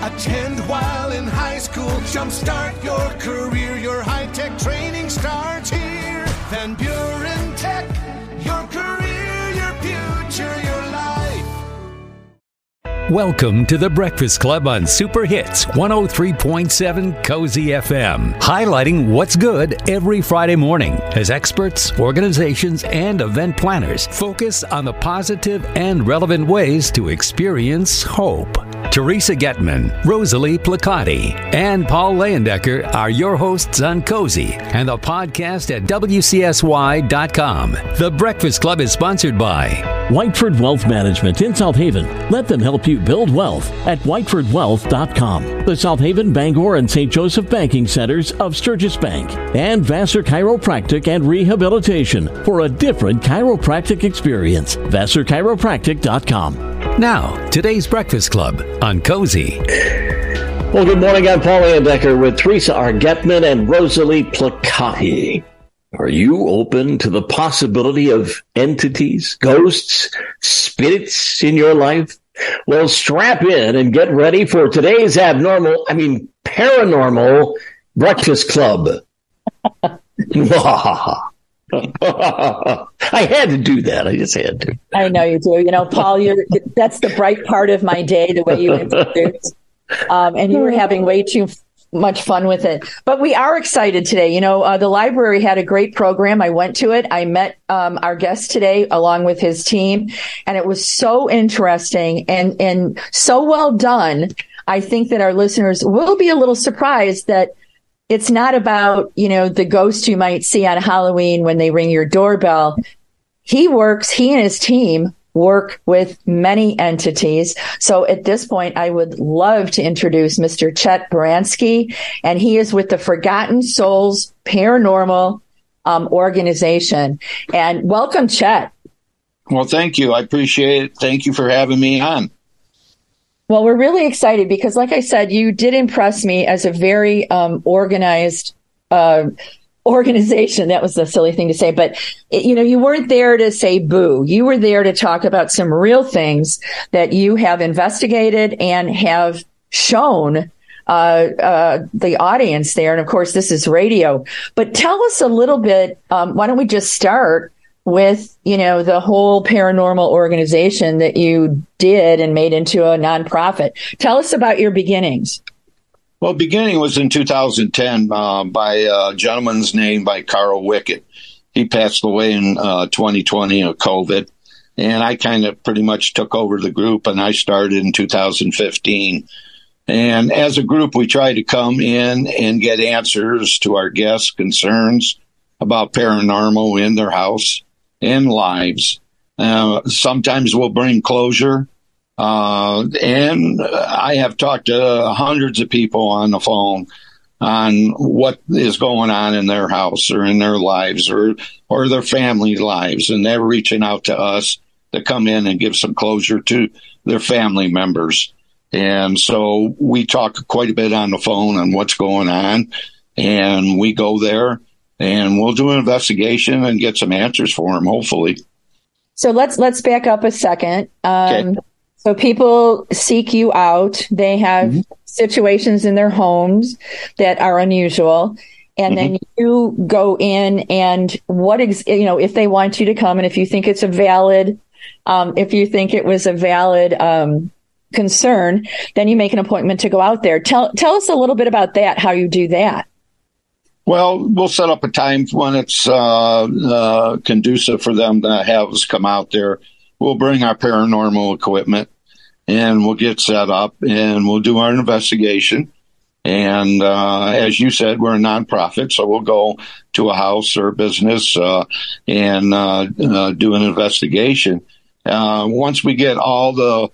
Attend while in high school. Jumpstart your career. Your high tech training starts here. Van Buren Tech. Your career, your future, your life. Welcome to the Breakfast Club on Super Hits 103.7 Cozy FM, highlighting what's good every Friday morning as experts, organizations, and event planners focus on the positive and relevant ways to experience hope. Teresa Getman, Rosalie Plechaty, and Paul Layendecker are your hosts on Cozy and the podcast at WCSY.com. The Breakfast Club is sponsored by Whiteford Wealth Management in South Haven. Let them help you build wealth at whitefordwealth.com. The South Haven, Bangor, and St. Joseph banking centers of Sturgis Bank. And Vassar Chiropractic and Rehabilitation for a different chiropractic experience. VassarChiropractic.com. Now, today's Breakfast Club on Cozy. Well, good morning. I'm Paul Layendecker with Teresa R. Getman and Rosalie Plechaty. Are you open to the possibility of entities, ghosts, spirits in your life? Well, strap in and get ready for today's abnormal, I mean, paranormal breakfast club. I had to do that. I just had to. I know you do. You know, Paul, you're that's the bright part of my day, the way you introduced. Um, and you were having way too much fun with it. But we are excited today. You know, uh, the library had a great program. I went to it. I met um, our guest today along with his team, and it was so interesting and and so well done. I think that our listeners will be a little surprised that it's not about, you know, the ghost you might see on Halloween when they ring your doorbell. He works, he and his team work with many entities. So at this point, I would love to introduce Mr. Chet Baranski, and he is with the Forgotten Souls Paranormal um, Organization. And welcome, Chet. Well, thank you. I appreciate it. Thank you for having me on. Well, we're really excited because, like I said, you did impress me as a very um, organized uh, organization. That was a silly thing to say, but it, you know, you weren't there to say boo. You were there to talk about some real things that you have investigated and have shown uh, uh, the audience there. And of course, this is radio. But tell us a little bit. Um, why don't we just start with you know the whole paranormal organization that you did and made into a nonprofit. Tell us about your beginnings. Well, beginning was in 2010 uh, by a gentleman's name by Carl Wickett. He passed away in uh, 2020 of COVID, and I kind of pretty much took over the group, and I started in 2015. And as a group, we try to come in and get answers to our guests' concerns about paranormal in their house and lives. Uh, sometimes we'll bring closure. Uh, and I have talked to hundreds of people on the phone on what is going on in their house or in their lives or, or their family lives. And they're reaching out to us to come in and give some closure to their family members. And so we talk quite a bit on the phone on what's going on and we go there and we'll do an investigation and get some answers for them, hopefully. So let's let's back up a second. Um, okay. So people seek you out. They have mm-hmm. situations in their homes that are unusual. And mm-hmm. then you go in and what, ex- you know, if they want you to come and if you think it's a valid, um, if you think it was a valid, um, concern, then you make an appointment to go out there. Tell, tell us a little bit about that, how you do that. Well, we'll set up a time when it's uh, uh, conducive for them to have us come out there. We'll bring our paranormal equipment and we'll get set up and we'll do our investigation. And uh, as you said, we're a nonprofit, so we'll go to a house or a business uh, and uh, uh, do an investigation. once we get all the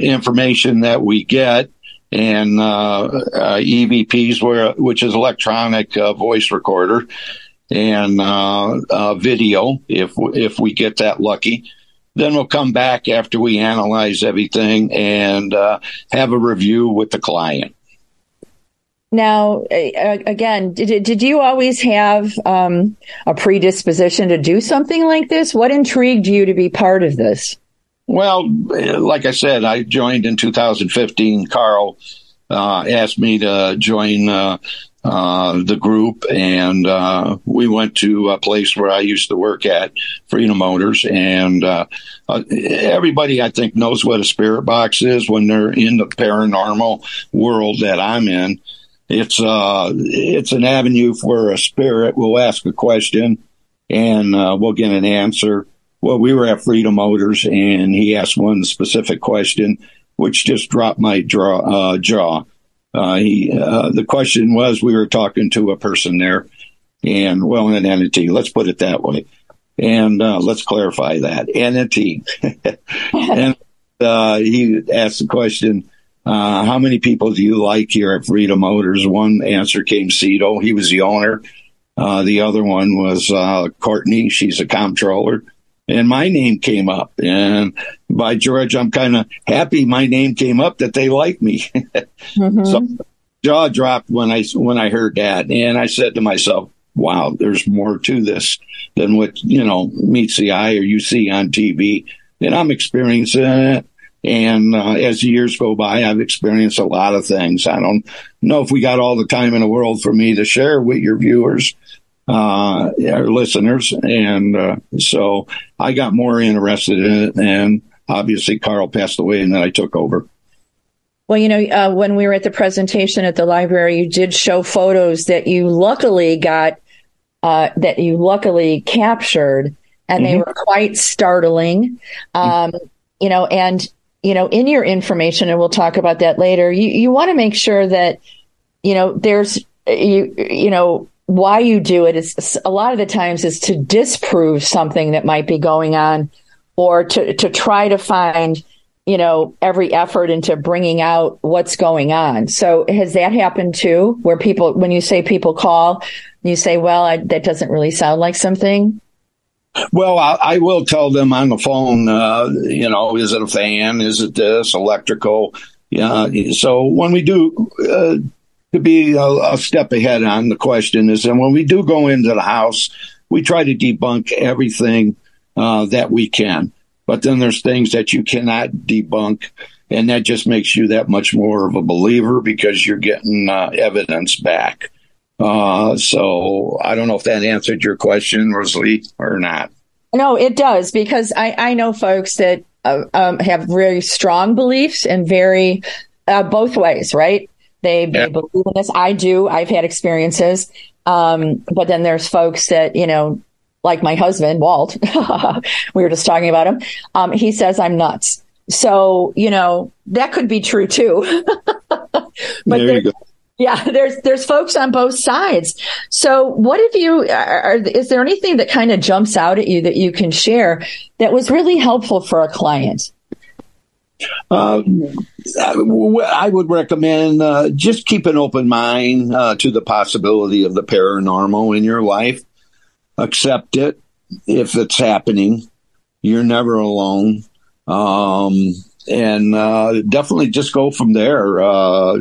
information that we get, and uh, uh, EVPs, where which is electronic uh, voice recorder, and video. If if we get that lucky, then we'll come back after we analyze everything and have a review with the client. Now, again, did, did you always have um, a predisposition to do something like this? What intrigued you to be part of this? Well, like I said, I joined in 2015. Carl uh, asked me to join uh, uh, the group, and uh, we went to a place where I used to work at, Freedom Motors, and uh, uh, everybody I think knows what a spirit box is when they're in the paranormal world that I'm in. It's it's an avenue where a spirit will ask a question, and we'll get an answer. Well, we were at Freedom Motors, and he asked one specific question, which just dropped my draw, jaw uh, he, uh, the question was, we were talking to a person there, and well, an entity. Let's put it that way, and uh, let's clarify that entity. and uh, he asked the question, uh, "How many people do you like here at Freedom Motors?" One answer came Cito. He was the owner. Uh, the other one was Courtney. She's a comptroller and my name came up. And by George, I'm kind of happy my name came up that they like me. mm-hmm. So jaw dropped when I when I heard that, and I said to myself, "Wow, there's more to this than what you know meets the eye or you see on TV." And I'm experiencing it. And uh, as the years go by, I've experienced a lot of things. I don't know if we got all the time in the world for me to share with your viewers, uh, our listeners. And uh, so I got more interested in it. And obviously, Carl passed away, and then I took over. Well, you know, uh, when we were at the presentation at the library, you did show photos that you luckily got, uh, that you luckily captured, and mm-hmm. they were quite startling. Um, you know, and you know, in your information, and we'll talk about that later. You you want to make sure that you know there's you you know why you do it is a lot of the times is to disprove something that might be going on or to, to try to find, you know, every effort into bringing out what's going on. So has that happened too, where people, when you say people call, you say, well, I, that doesn't really sound like something? Well, I, I, will tell them on the phone, uh, you know, is it a fan? Is it this electrical? Yeah. So when we do uh, to be a, a step ahead on the question is, and when we do go into the house, we try to debunk everything uh, that we can. But then there's things that you cannot debunk, and that just makes you that much more of a believer because you're getting uh, evidence back. Uh, so I don't know if that answered your question, Rosalie, or not. No, it does because I, I know folks that uh, um, have very strong beliefs and very uh, both ways, right? They, they believe in this. I do. I've had experiences. Um, but then there's folks that, you know, like my husband, Walt, we were just talking about him. Um, he says I'm nuts. So, you know, that could be true too. but there you go. Yeah, there's there's folks on both sides. So, what if you are, is there anything that kind of jumps out at you that you can share that was really helpful for a client? Uh, I would recommend uh, just keep an open mind uh, to the possibility of the paranormal in your life. Accept it if it's happening. You're never alone. Um, and uh, definitely just go from there. Uh,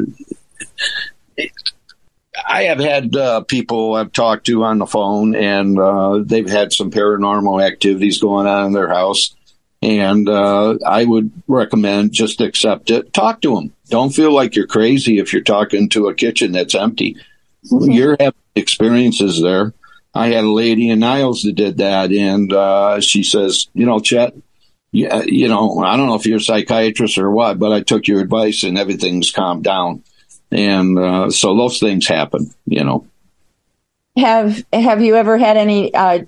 I have had uh, people I've talked to on the phone, and they've had some paranormal activities going on in their house and uh, I would recommend just accept it. Talk to them. Don't feel like you're crazy if you're talking to a kitchen that's empty. Mm-hmm. You're having experiences there. I had a lady in Niles that did that, and uh, she says, you know, Chet, yeah, you know, I don't know if you're a psychiatrist or what, but I took your advice and everything's calmed down. And uh, so those things happen, you know. Have Have you ever had any uh,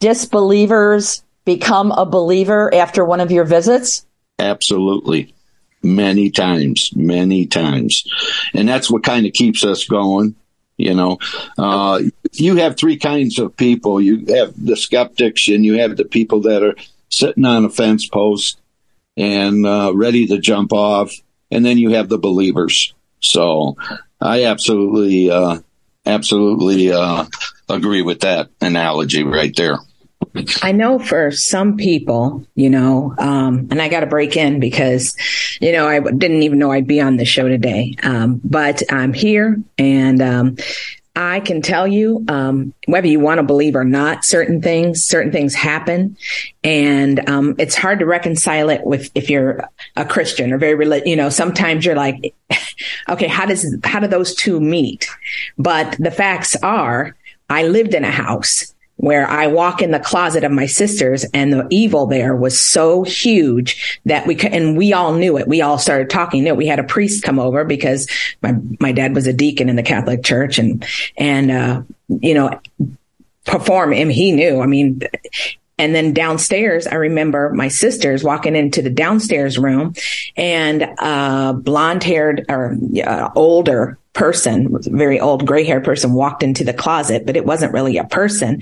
disbelievers become a believer after one of your visits? Absolutely. Many times, many times. And that's what kind of keeps us going. You know, uh, you have three kinds of people. You have the skeptics and you have the people that are sitting on a fence post and uh, ready to jump off. And then you have the believers. So I absolutely, uh, absolutely uh, agree with that analogy right there. I know for some people, you know, um, and I got to break in because, you know, I didn't even know I'd be on the show today. Um, but I'm here and, um, I can tell you, um, whether you want to believe or not, certain things, certain things happen. And, um, it's hard to reconcile it with if you're a Christian or very religious, you know, sometimes you're like, okay, how does, how do those two meet? But the facts are I lived in a house where I walk in the closet of my sister's and the evil there was so huge that we could, and we all knew it. We all started talking. You know, we had a priest come over because my, my dad was a deacon in the Catholic church and, and, uh, you know, perform him. He knew, I mean, and then downstairs, I remember my sisters walking into the downstairs room and a blonde haired or uh, older person, very old gray haired person walked into the closet, but it wasn't really a person.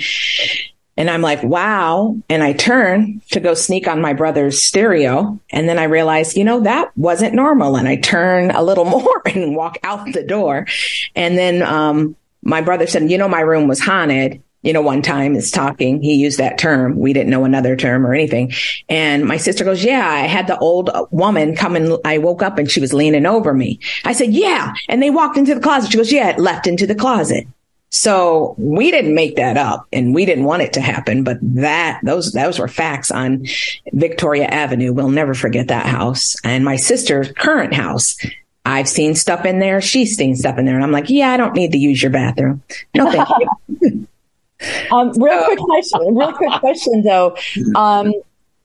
And I'm like, wow. And I turn to go sneak on my brother's stereo. And then I realized, you know, that wasn't normal. And I turn a little more and walk out the door. And then, um, my brother said, you know, my room was haunted you know, one time is talking, he used that term. We didn't know another term or anything. And my sister goes, yeah, I had the old woman come and I woke up and she was leaning over me. I said, yeah. And they walked into the closet. She goes, yeah, it left into the closet. So we didn't make that up and we didn't want it to happen, but that, those, those were facts on Victoria Avenue. We'll never forget that house and my sister's current house. I've seen stuff in there. She's seen stuff in there. And I'm like, yeah, I don't need to use your bathroom. No, thank you. Um, real quick question. Real quick question, though. Um,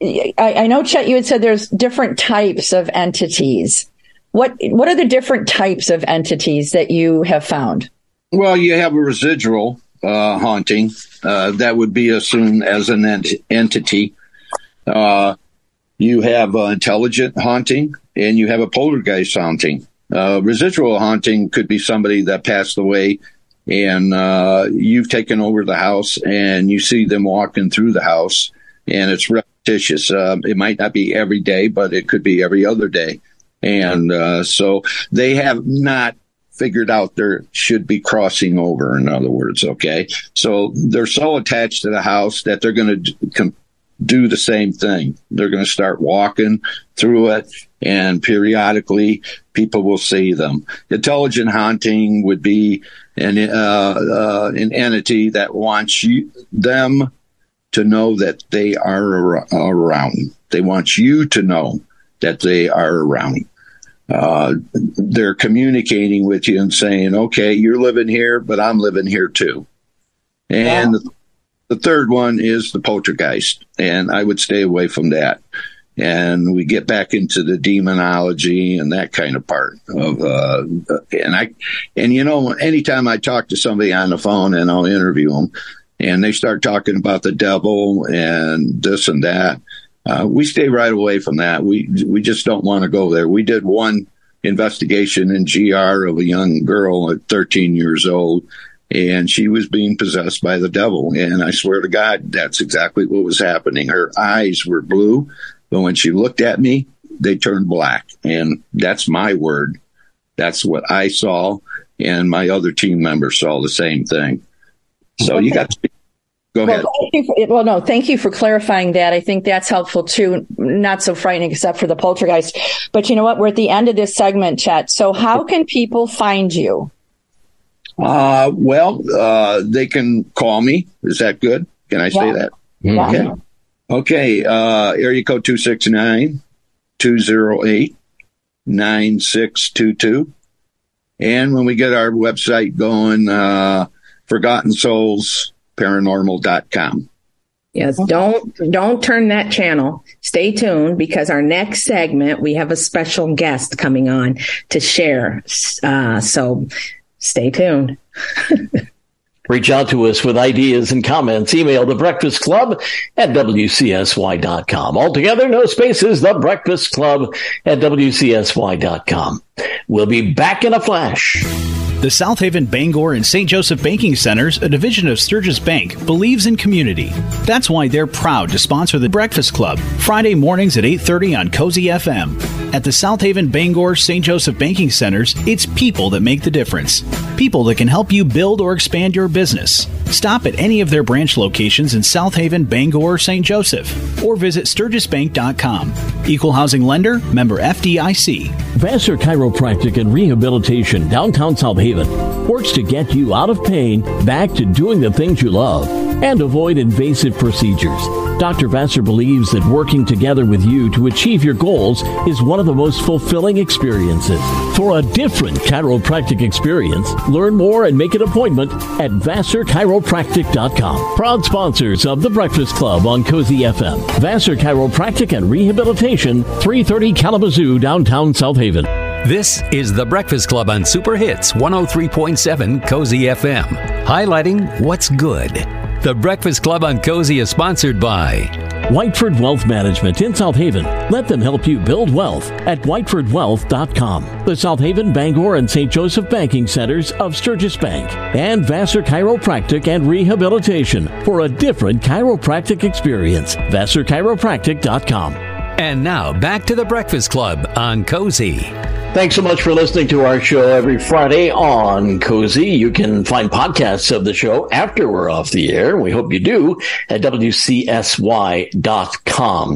I, I, know Chet, you had said there's different types of entities. What what are the different types of entities that you have found? Well, you have a residual uh, haunting uh, that would be assumed as an ent- entity. Uh, you have intelligent haunting, and you have a poltergeist haunting. Uh, residual haunting could be somebody that passed away and uh, you've taken over the house and you see them walking through the house and it's repetitious. Uh, it might not be every day, but it could be every other day. And uh, so they have not figured out there should be crossing over, in other words, okay? So they're so attached to the house that they're going to do the same thing. They're going to start walking through it and periodically people will see them. Intelligent haunting would be an, uh, uh, an entity that wants you, them to know that they are around. They want you to know that they are around. Uh, they're communicating with you and saying, okay, you're living here, but I'm living here too. And the, the third one is the poltergeist, and I would stay away from that and we get back into the demonology and that kind of part of uh, and I and you know anytime I talk to somebody on the phone and I'll interview them and they start talking about the devil and this and that uh, we stay right away from that. We we just don't want to go there. We did one investigation in GR of a young girl at 13 years old and she was being possessed by the devil. And I swear to God that's exactly what was happening. Her eyes were blue but when she looked at me, they turned black. And that's my word. That's what I saw. And my other team members saw the same thing. So you got to go ahead. Well, for, well, no, thank you for clarifying that. I think that's helpful too. Not so frightening except for the poltergeist. But you know what? We're at the end of this segment, Chet. So how can people find you? Uh, well, uh, they can call me. Is that good? Can I yeah. say that? Yeah. Okay. Okay, uh, area code 269 208 9622. And when we get our website going, uh, Forgotten Souls Paranormal.com. Yes, don't don't turn that channel. Stay tuned because our next segment we have a special guest coming on to share. Uh, so stay tuned. Reach out to us with ideas and comments. Email the Breakfast Club at WCSY.com. Altogether, no spaces, the Breakfast Club at WCSY.com. We'll be back in a flash. The South Haven Bangor and St. Joseph Banking Centers, a division of Sturgis Bank, believes in community. That's why they're proud to sponsor the Breakfast Club Friday mornings at 8:30 on Cozy FM. At the South Haven Bangor St. Joseph Banking Centers, it's people that make the difference. People that can help you build or expand your business. Stop at any of their branch locations in South Haven, Bangor, St. Joseph, or visit sturgisbank.com. Equal housing lender, member FDIC. Vassar Chiropractic and Rehabilitation, downtown South Haven, works to get you out of pain, back to doing the things you love, and avoid invasive procedures. Dr. Vassar believes that working together with you to achieve your goals is one of the most fulfilling experiences. For a different chiropractic experience, learn more and make an appointment at VassarChiropractic.com. Proud sponsors of The Breakfast Club on Cozy FM. Vassar Chiropractic and Rehabilitation, 330 Kalamazoo, downtown South Haven. This is The Breakfast Club on Super Hits 103.7 Cozy FM, highlighting what's good. The Breakfast Club on Cozy is sponsored by Whiteford Wealth Management in South Haven. Let them help you build wealth at whitefordwealth.com. The South Haven, Bangor, and St. Joseph Banking Centers of Sturgis Bank. And Vassar Chiropractic and Rehabilitation for a different chiropractic experience. VassarChiropractic.com. And now back to the Breakfast Club on Cozy. Thanks so much for listening to our show every Friday on Cozy. You can find podcasts of the show after we're off the air. We hope you do at WCSY.com,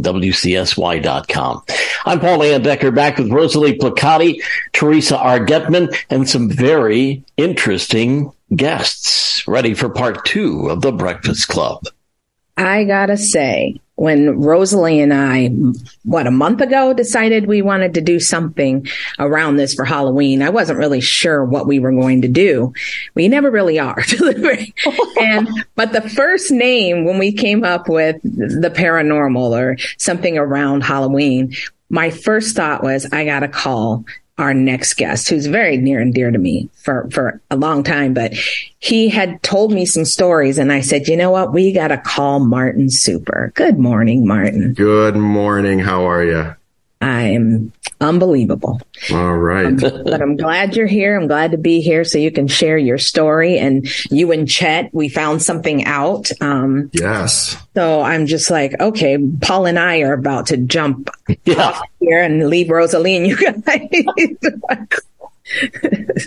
WCSY.com. I'm Paul Layendecker back with Rosalie Plechaty, Teresa R. Getman, and some very interesting guests ready for part two of the Breakfast Club. I gotta say, when Rosalie and I, what, a month ago decided we wanted to do something around this for Halloween, I wasn't really sure what we were going to do. We never really are. and, but the first name when we came up with the paranormal or something around Halloween, my first thought was, I got to call our next guest, who's very near and dear to me for, for a long time, but he had told me some stories and I said, you know what? We got to call Martin Super. Good morning, Martin. Good morning. How are you? I'm unbelievable. All right. Um, but I'm glad you're here. I'm glad to be here so you can share your story. And you and Chet, we found something out. Um, yes. So I'm just like, okay, Paul and I are about to jump yeah. here and leave Rosalie and you guys.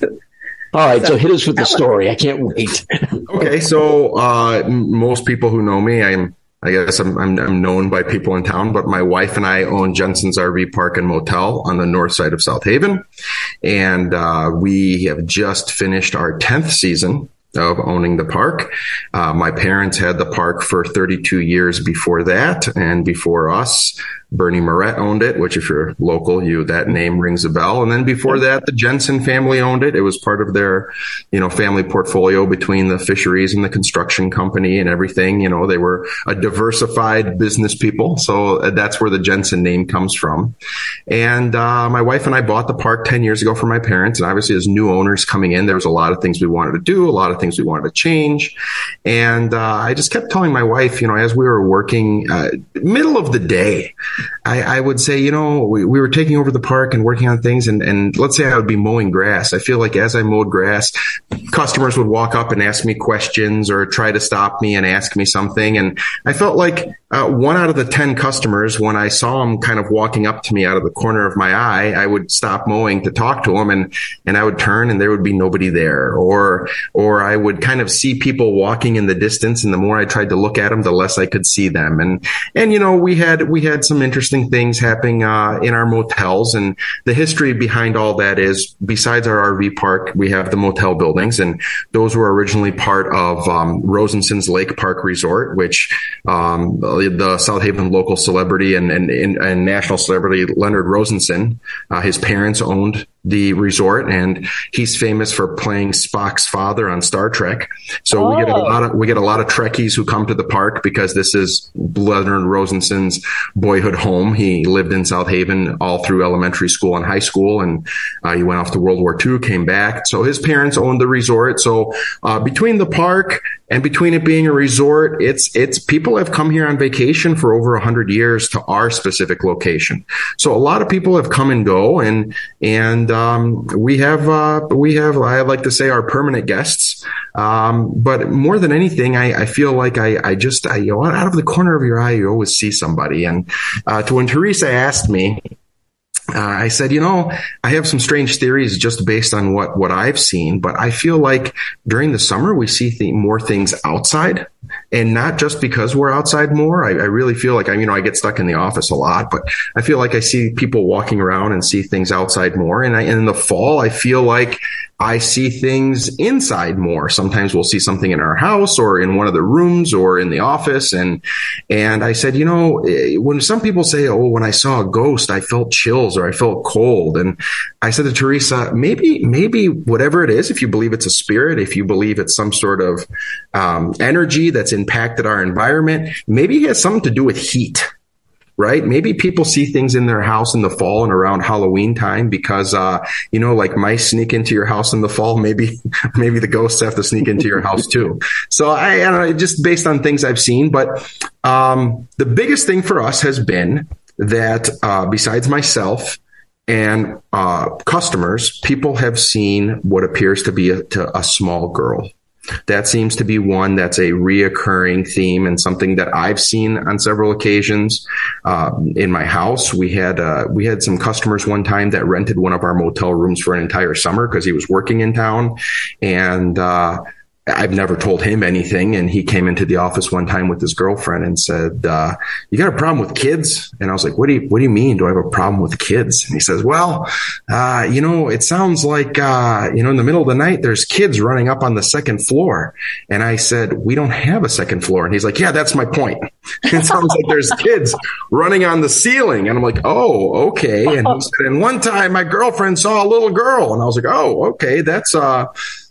All right, so, so hit us with the story. I can't wait. okay, so uh, most people who know me, I'm I guess I'm, I'm, I'm, known by people in town, but my wife and I own Jensen's RV Park and Motel on the north side of South Haven. And uh, we have just finished our 10th season of owning the park. Uh, my parents had the park for 32 years before that. And before us, Bernie Moret owned it, which if you're local, you that name rings a bell. And then before that, the Jensen family owned it. It was part of their, you know, family portfolio between the fisheries and the construction company and everything. You know, they were a diversified business people. So uh, that's where the Jensen name comes from. And uh, my wife and I bought the park 10 years ago for my parents. And obviously, as new owners coming in, there was a lot of things we wanted to do, a lot of things we wanted to change. And uh, I just kept telling my wife, you know, as we were working, uh, middle of the day, I, I, would say, you know, we, we, were taking over the park and working on things. And, and let's say I would be mowing grass. I feel like as I mowed grass, customers would walk up and ask me questions or try to stop me and ask me something. And I felt like uh, one out of the 10 customers, when I saw them kind of walking up to me out of the corner of my eye, I would stop mowing to talk to them and, and I would turn and there would be nobody there. Or, or I would kind of see people walking in the distance. And the more I tried to look at them, the less I could see them. And, and, you know, we had, we had some interesting things happening, uh, in our motels. And the history behind all that is besides our RV park, we have the motel buildings and those were originally part of, um, Rosenson's Lake Park Resort, which, um, the South Haven local celebrity and, and, and national celebrity Leonard Rosenson. Uh, his parents owned the resort and he's famous for playing Spock's father on Star Trek. So oh. we get a oh. lot of we get a lot of Trekkies who come to the park because this is Leonard Rosenson's boyhood home. He lived in South Haven all through elementary school and high school, and uh, he went off to World War II, came back. So his parents owned the resort. So uh, between the park and between it being a resort, it's it's people have come here on vacation for over a hundred years to our specific location. So a lot of people have come and go, and and um, we have uh, we have I like to say our permanent guests. Um, but more than anything, I, I feel like I, I just I, you know out of the corner of your eye you always see somebody. And uh, to when Teresa asked me uh, I said, you know, I have some strange theories just based on what what I've seen, but I feel like during the summer we see th- more things outside, and not just because we're outside more. I, I, really feel like I, you know, I get stuck in the office a lot, but I feel like I see people walking around and see things outside more. And, I, and in the fall, I feel like I see things inside more. Sometimes we'll see something in our house or in one of the rooms or in the office. And, and I said, you know, eh, when some people say, Oh, when I saw a ghost, I felt chills or I felt cold. And I said to Teresa, maybe, maybe whatever it is, if you believe it's a spirit, if you believe it's some sort of um, energy that's impacted our environment, maybe it has something to do with heat right? Maybe people see things in their house in the fall and around Halloween time because, uh, you know, like mice sneak into your house in the fall. Maybe, maybe the ghosts have to sneak into your house too. So I, I don't know, just based on things I've seen, but, um, the biggest thing for us has been that, uh, besides myself, and uh, customers, people have seen what appears to be a, to a small girl that seems to be one that's a reoccurring theme and something that I've seen on several occasions. Uh, in my house, we had uh, we had some customers one time that rented one of our motel rooms for an entire summer because he was working in town, and uh, I've never told him anything. And he came into the office one time with his girlfriend and said, uh, you got a problem with kids? And I was like, what do you, what do you mean? Do I have a problem with kids? And he says, well, uh, you know, it sounds like, uh, you know, in the middle of the night, there's kids running up on the second floor. And I said, we don't have a second floor. And he's like, yeah, that's my point. it sounds like there's kids running on the ceiling. And I'm like, oh, okay. And he said, and one time my girlfriend saw a little girl. And I was like, oh, okay. That's, uh,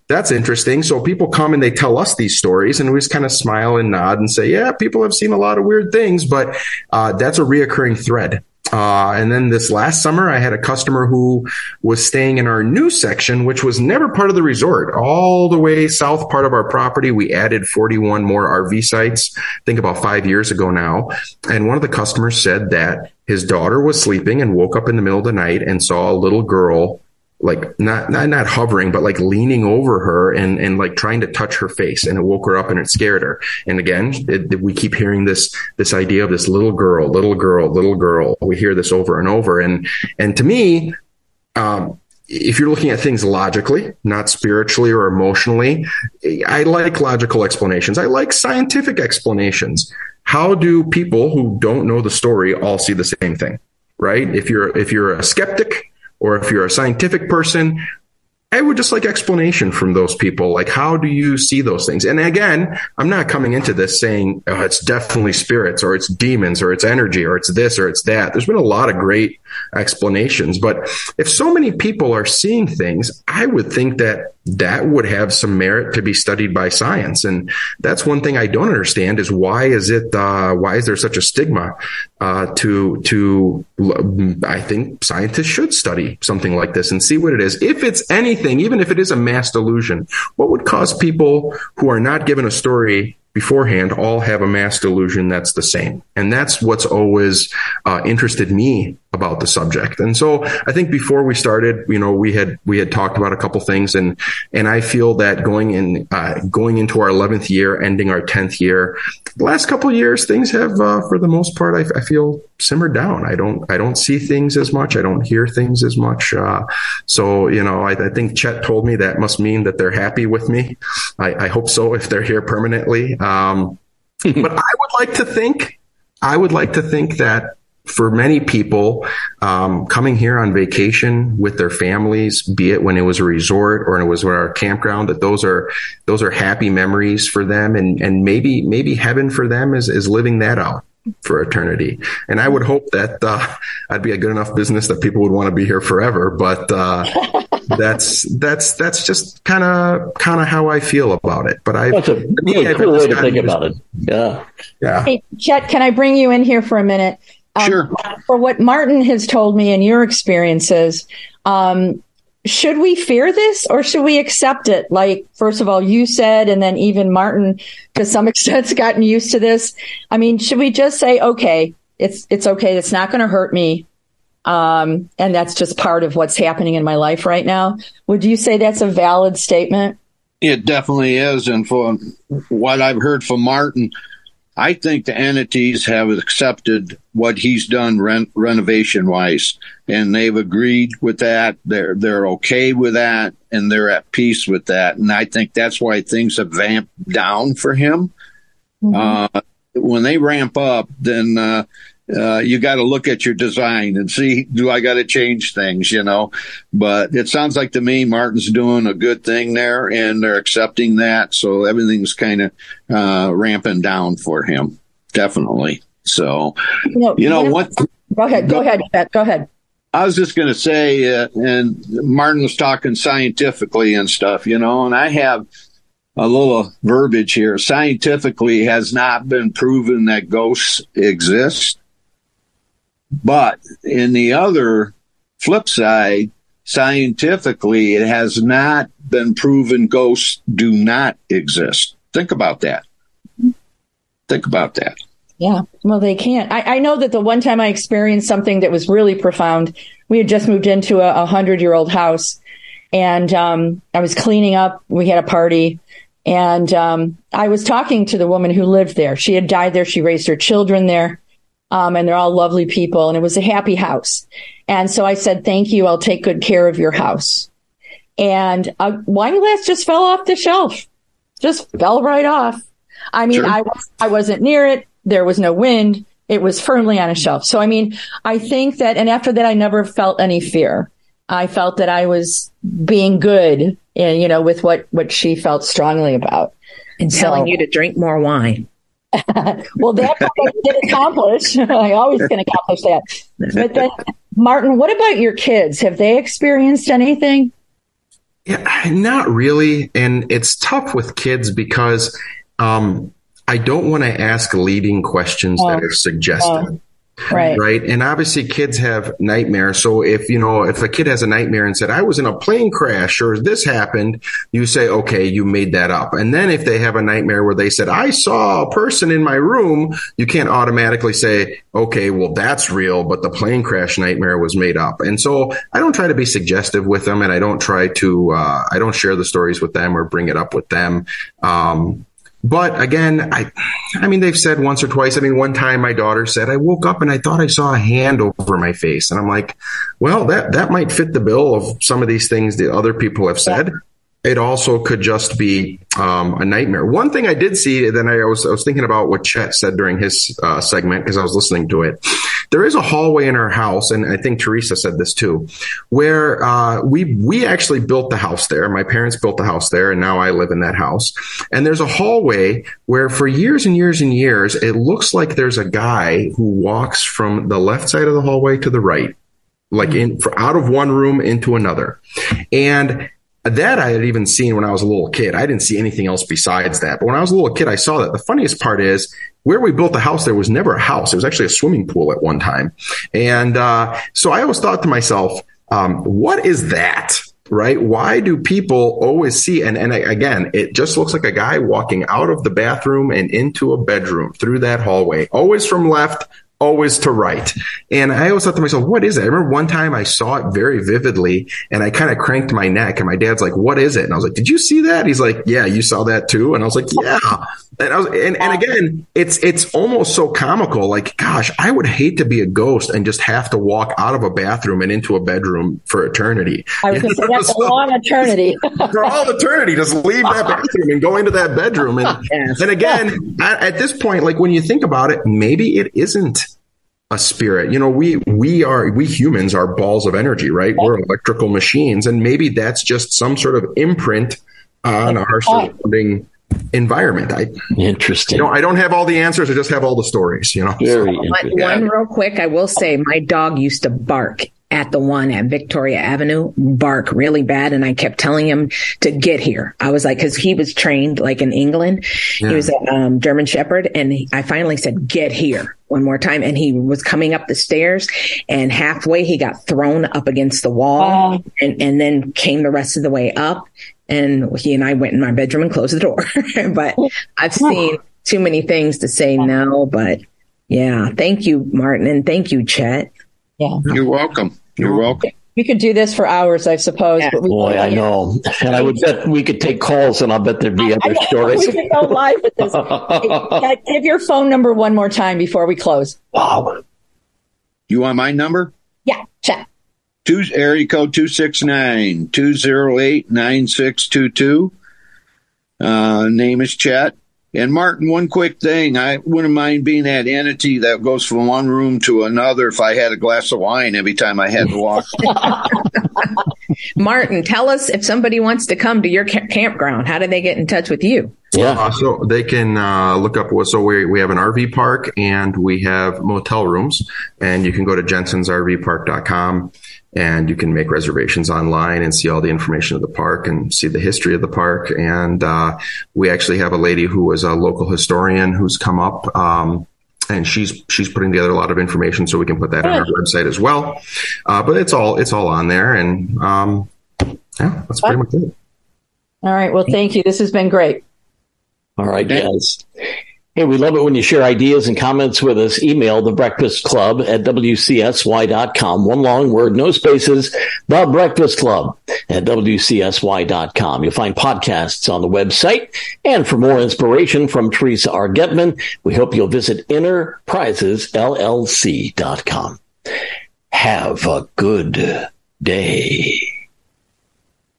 that's interesting. So people come and they tell us these stories, and we just kind of smile and nod and say, "Yeah, people have seen a lot of weird things," but uh, that's a reoccurring thread. Uh, and then this last summer, I had a customer who was staying in our new section, which was never part of the resort. All the way south part of our property, we added 41 more RV sites. I think about five years ago now. And one of the customers said that his daughter was sleeping and woke up in the middle of the night and saw a little girl like not, not not hovering but like leaning over her and and like trying to touch her face and it woke her up and it scared her and again it, we keep hearing this this idea of this little girl little girl little girl we hear this over and over and and to me um if you're looking at things logically, not spiritually or emotionally, I like logical explanations. I like scientific explanations. How do people who don't know the story all see the same thing? Right? If you're if you're a skeptic, or if you're a scientific person, I would just like explanation from those people. Like, how do you see those things? And again, I'm not coming into this saying oh, it's definitely spirits or it's demons or it's energy or it's this or it's that. There's been a lot of great explanations. But if so many people are seeing things, I would think that that would have some merit to be studied by science. And that's one thing I don't understand is why is it, uh, why is there such a stigma, uh, to, to, I think scientists should study something like this and see what it is. If it's anything, even if it is a mass delusion, what would cause people who are not given a story beforehand all have a mass delusion that's the same. And that's what's always uh, interested me about the subject. And so I think before we started, you know, we had we had talked about a couple things, and and I feel that going in uh, going into our eleventh year, ending our tenth year, the last couple of years, things have uh, for the most part, I, I, feel simmered down. I don't I don't see things as much. I don't hear things as much. Uh, so you know, I, I, think Chet told me that must mean that they're happy with me. I, I hope so if they're here permanently. Um, but I would like to think, I would like to think that for many people, um, coming here on vacation with their families, be it when it was a resort or it was our campground, that those are those are happy memories for them, and and maybe maybe heaven for them is is living that out for eternity. And I would hope that uh, I'd be a good enough business that people would want to be here forever. But uh, that's that's that's just kind of kind of how I feel about it. But I that's a really cool way to think about it. Yeah, yeah. Hey, Chet, can I bring you in here for a minute? Um, sure. For what Martin has told me in your experiences, um, should we fear this or should we accept it? Like, first of all, you said, and then even Martin, to some extent, has gotten used to this. I mean, should we just say, okay, it's it's okay, it's not going to hurt me, um, and that's just part of what's happening in my life right now? Would you say that's a valid statement? It definitely is, and for what I've heard from Martin, I think the entities have accepted what he's done ren- renovation wise, and they've agreed with that. They're they're okay with that, and they're at peace with that. And I think that's why things have vamped down for him. Mm-hmm. Uh, when they ramp up, then uh, uh, you got to look at your design and see do I got to change things, you know. But it sounds like to me Martin's doing a good thing there, and they're accepting that, so everything's kind of uh, ramping down for him, definitely. So, you know, you know what? Go ahead, go, go ahead, Pat, go ahead. I was just going to say, uh, and Martin was talking scientifically and stuff, you know, and I have a little verbiage here. Scientifically, has not been proven that ghosts exist. But in the other flip side, scientifically, it has not been proven ghosts do not exist. Think about that. Think about that. Yeah, well, they can't. I, I, know that the one time I experienced something that was really profound, we had just moved into a, hundred year old house and um, I was cleaning up. We had a party and um, I was talking to the woman who lived there. She had died there. She raised her children there. Um, and they're all lovely people. And it was a happy house. And so I said, thank you. I'll take good care of your house. And a wine glass just fell off the shelf, just fell right off. I mean, sure. I, was, I wasn't near it. There was no wind. It was firmly on a shelf. So, I mean, I think that, and after that, I never felt any fear. I felt that I was being good, eh, you know, with what, what she felt strongly about. And telling you to drink more wine. well, that I did accomplish. I always can accomplish that. But then, Martin, what about your kids? Have they experienced anything? Yeah, not really. And it's tough with kids because um, I don't want to ask leading questions oh. that are suggestive. Oh. Right. Right. And obviously kids have nightmares. So if, you know, if a kid has a nightmare and said, I was in a plane crash or this happened, you say, okay, you made that up. And then if they have a nightmare where they said, I saw a person in my room, you can't automatically say, okay, well, that's real, but the plane crash nightmare was made up. And so I don't try to be suggestive with them and I don't try to, uh, I don't share the stories with them or bring it up with them. Um, but again, I, I mean, they've said once or twice. I mean, one time my daughter said, I woke up and I thought I saw a hand over my face. And I'm like, well, that, that might fit the bill of some of these things that other people have said. It also could just be um, a nightmare. One thing I did see, then I was I was thinking about what Chet said during his uh, segment because I was listening to it. There is a hallway in our house, and I think Teresa said this too, where uh, we we actually built the house there. My parents built the house there, and now I live in that house. And there's a hallway where, for years and years and years, it looks like there's a guy who walks from the left side of the hallway to the right like in for out of one room into another. And that I had even seen when I was a little kid. I didn't see anything else besides that. But when I was a little kid, I saw that. The funniest part is where we built the house, there was never a house. It was actually a swimming pool at one time. And uh, so I always thought to myself, um, what is that? Right? Why do people always see? And, and again, it just looks like a guy walking out of the bathroom and into a bedroom through that hallway, always from left, always to right. And I always thought to myself, what is it? I remember one time I saw it very vividly and I kind of cranked my neck and my dad's like, what is it? And I was like, did you see that? He's like, yeah, you saw that too. And I was like, yeah. And I was, and, and again, it's, it's almost so comical. Like, gosh, I would hate to be a ghost and just have to walk out of a bathroom and into a bedroom for eternity. I was going to say that's so, a long eternity. for all eternity, just leave that bathroom and go into that bedroom. And, yes. and again, at, at this point, like when you think about it, maybe it isn't a spirit. You know, we we are we humans are balls of energy, right? We're electrical machines, and maybe that's just some sort of imprint on our surrounding environment. I interesting. You know, I don't have all the answers. I just have all the stories. You know, very so, interesting. One real quick, I will say, my dog used to bark at the one at Victoria Avenue bark really bad. And I kept telling him to get here. I was like, cause he was trained like in England. Yeah. He was a um, German Shepherd. And he, I finally said, get here one more time. And he was coming up the stairs and halfway he got thrown up against the wall and, and then came the rest of the way up. And he and I went in my bedroom and closed the door. but I've seen too many things to say no, but yeah. Thank you, Martin. And thank you, Chet. Yeah. You're welcome. You're welcome. we could do this for hours, I suppose. Yeah. But we, Boy, I know. And I would bet we could take calls and I'll bet there'd be I other stories. we could go live with this. Hey, give your phone number one more time before we close. Wow. You want my number? Yeah, Chet. Two area code 269 208 9622. Uh, name is Chet. And Martin, one quick thing. I wouldn't mind being that entity that goes from one room to another if I had a glass of wine every time I had to walk. Martin, tell us if somebody wants to come to your ca- campground, how do they get in touch with you? Yeah. Uh, so they can uh, look up. So we we have an RV park and we have motel rooms, and you can go to jensensrvpark.com and you can make reservations online and see all the information of the park and see the history of the park. And uh, we actually have a lady who is a local historian who's come up. Um, and she's she's putting together a lot of information, so we can put that on our website as well. Uh, but it's all it's all on there, and um, yeah, that's pretty much it. All right. Well, thank you. This has been great. All right, guys. Hey, we love it when you share ideas and comments with us. Email the breakfast club at WCSY.com. One long word, no spaces. The breakfast club at WCSY.com. You'll find podcasts on the website. And for more inspiration from Teresa R. Getman, we hope you'll visit enterprisesllc.com. Have a good day.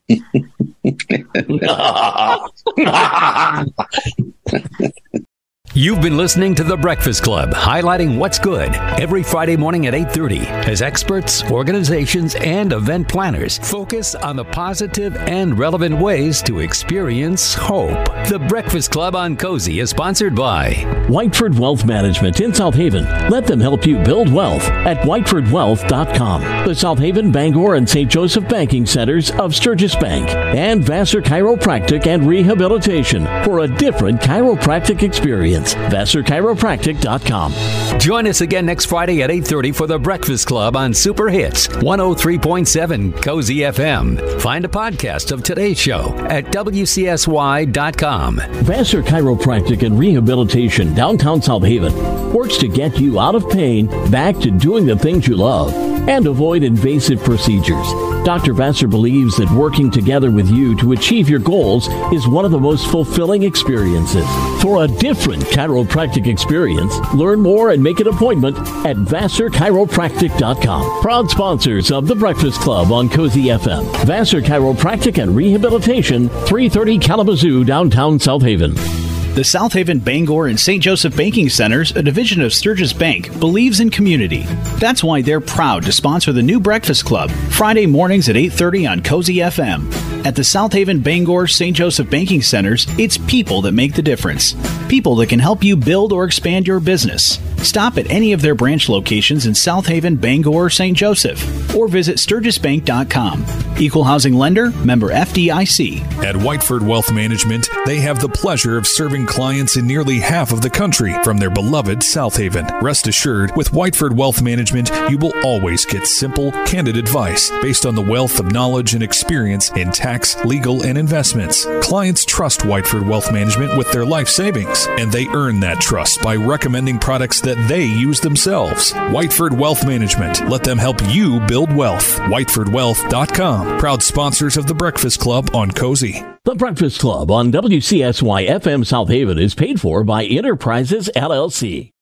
You've been listening to The Breakfast Club, highlighting what's good every Friday morning at 8:30 as experts, organizations, and event planners focus on the positive and relevant ways to experience hope. The Breakfast Club on Cozy is sponsored by Whiteford Wealth Management in South Haven. Let them help you build wealth at whitefordwealth.com. The South Haven, Bangor, and St. Joseph banking centers of Sturgis Bank and Vassar Chiropractic and Rehabilitation for a different chiropractic experience. VassarChiropractic.com. Join us again next Friday at 8:30 for The Breakfast Club on Super Hits 103.7 Cozy FM. Find a podcast of today's show at wcsy.com. Vassar Chiropractic and Rehabilitation, downtown South Haven, works to get you out of pain, back to doing the things you love, and avoid invasive procedures. Dr. Vassar believes that working together with you to achieve your goals is one of the most fulfilling experiences. For a different chiropractic experience, learn more and make an appointment at VassarChiropractic.com. Proud sponsors of The Breakfast Club on Cozy FM. Vassar Chiropractic and Rehabilitation, 330 Kalamazoo, downtown South Haven. The South Haven Bangor and St. Joseph Banking Centers, a division of Sturgis Bank, believes in community. That's why they're proud to sponsor the new Breakfast Club, Friday mornings at 8:30 on Cozy FM. At the South Haven Bangor St. Joseph Banking Centers, it's people that make the difference. People that can help you build or expand your business. Stop at any of their branch locations in South Haven, Bangor, or St. Joseph, or visit sturgisbank.com. Equal housing lender, member FDIC. At Whiteford Wealth Management, they have the pleasure of serving clients in nearly half of the country from their beloved South Haven. Rest assured, with Whiteford Wealth Management, you will always get simple, candid advice based on the wealth of knowledge and experience in tax, legal, and investments. Clients trust Whiteford Wealth Management with their life savings, and they earn that trust by recommending products that they use themselves. Whiteford Wealth Management. Let them help you build wealth. WhitefordWealth.com. Proud sponsors of the Breakfast Club on Cozy. The Breakfast Club on WCSY FM South Haven is paid for by Enterprises LLC.